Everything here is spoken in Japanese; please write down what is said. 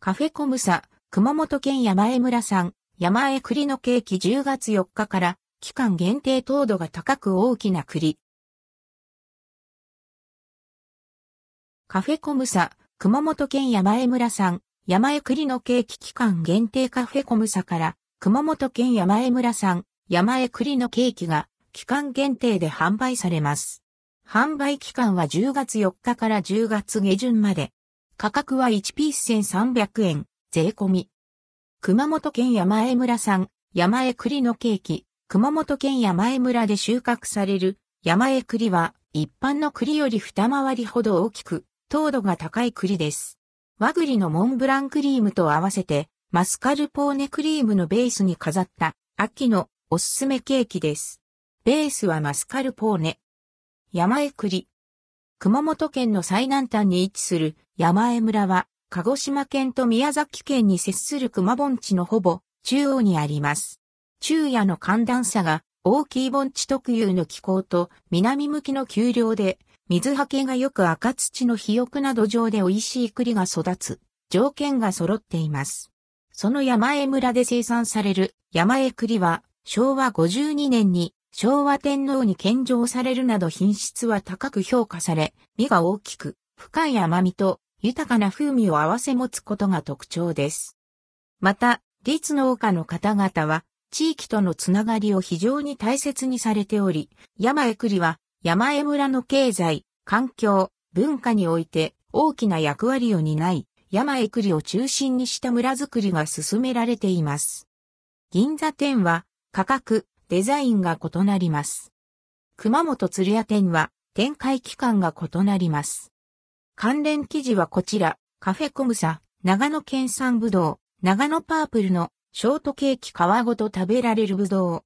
カフェコムサ、熊本県山江村産、山江栗のケーキ10月4日から、期間限定糖度が高く大きな栗。カフェコムサ、熊本県山江村産、山江栗のケーキ期間限定カフェコムサから、熊本県山江村産、山江栗のケーキが、期間限定で販売されます。販売期間は10月4日から10月下旬まで。価格は1ピース1300円、税込み。熊本県山江村産、山江栗のケーキ、熊本県山江村で収穫される山江栗は一般の栗より二回りほど大きく、糖度が高い栗です。和栗のモンブランクリームと合わせて、マスカルポーネクリームのベースに飾った秋のおすすめケーキです。ベースはマスカルポーネ。山江栗。熊本県の最南端に位置する山江村は、鹿児島県と宮崎県に接する熊盆地のほぼ中央にあります。昼夜の寒暖差が大きい盆地特有の気候と南向きの丘陵で水はけがよく赤土の肥沃な土壌で美味しい栗が育つ条件が揃っています。その山江村で生産される山江栗は昭和52年に昭和天皇に献上されるなど品質は高く評価され、実が大きく、深い甘みと豊かな風味を合わせ持つことが特徴です。また、立農家の方々は、地域とのつながりを非常に大切にされており、山江栗は山江村の経済、環境、文化において大きな役割を担い、山江栗を中心にした村づくりが進められています。銀座店は価格、デザインが異なります。熊本鶴屋店は展開期間が異なります。関連記事はこちら、カフェコムサ、長野県産ぶどう、長野パープルのショートケーキ皮ごと食べられるぶどう。